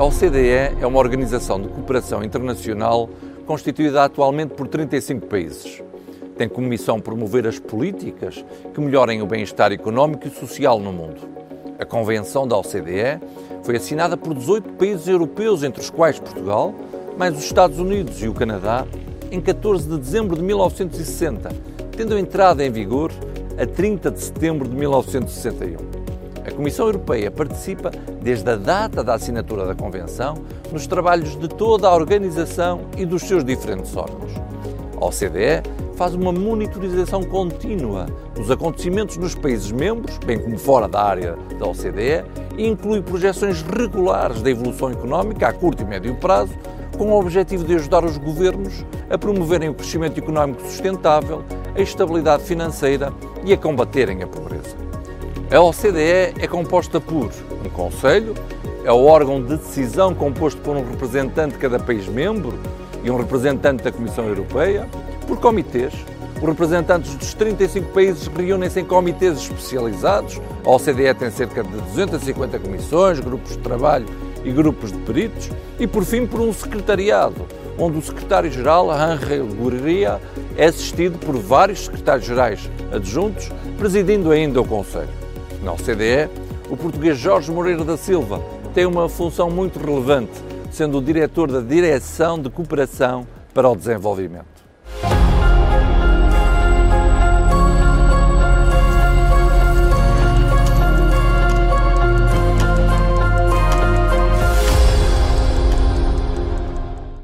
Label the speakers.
Speaker 1: A OCDE é uma organização de cooperação internacional constituída atualmente por 35 países. Tem como missão promover as políticas que melhorem o bem-estar económico e social no mundo. A Convenção da OCDE foi assinada por 18 países europeus, entre os quais Portugal, mais os Estados Unidos e o Canadá, em 14 de dezembro de 1960, tendo entrado em vigor a 30 de setembro de 1961. A Comissão Europeia participa, desde a data da assinatura da Convenção, nos trabalhos de toda a organização e dos seus diferentes órgãos. A OCDE faz uma monitorização contínua dos acontecimentos nos países membros, bem como fora da área da OCDE, e inclui projeções regulares da evolução económica a curto e médio prazo, com o objetivo de ajudar os governos a promoverem o crescimento económico sustentável, a estabilidade financeira e a combaterem a pobreza. A OCDE é composta por um Conselho, é o órgão de decisão composto por um representante de cada país membro e um representante da Comissão Europeia, por comitês. Os representantes dos 35 países reúnem-se em comitês especializados. A OCDE tem cerca de 250 comissões, grupos de trabalho e grupos de peritos. E, por fim, por um secretariado, onde o secretário-geral, Angel Gurria, é assistido por vários secretários-gerais adjuntos, presidindo ainda o Conselho. Na OCDE, o português Jorge Moreira da Silva tem uma função muito relevante, sendo o diretor da Direção de Cooperação para o Desenvolvimento.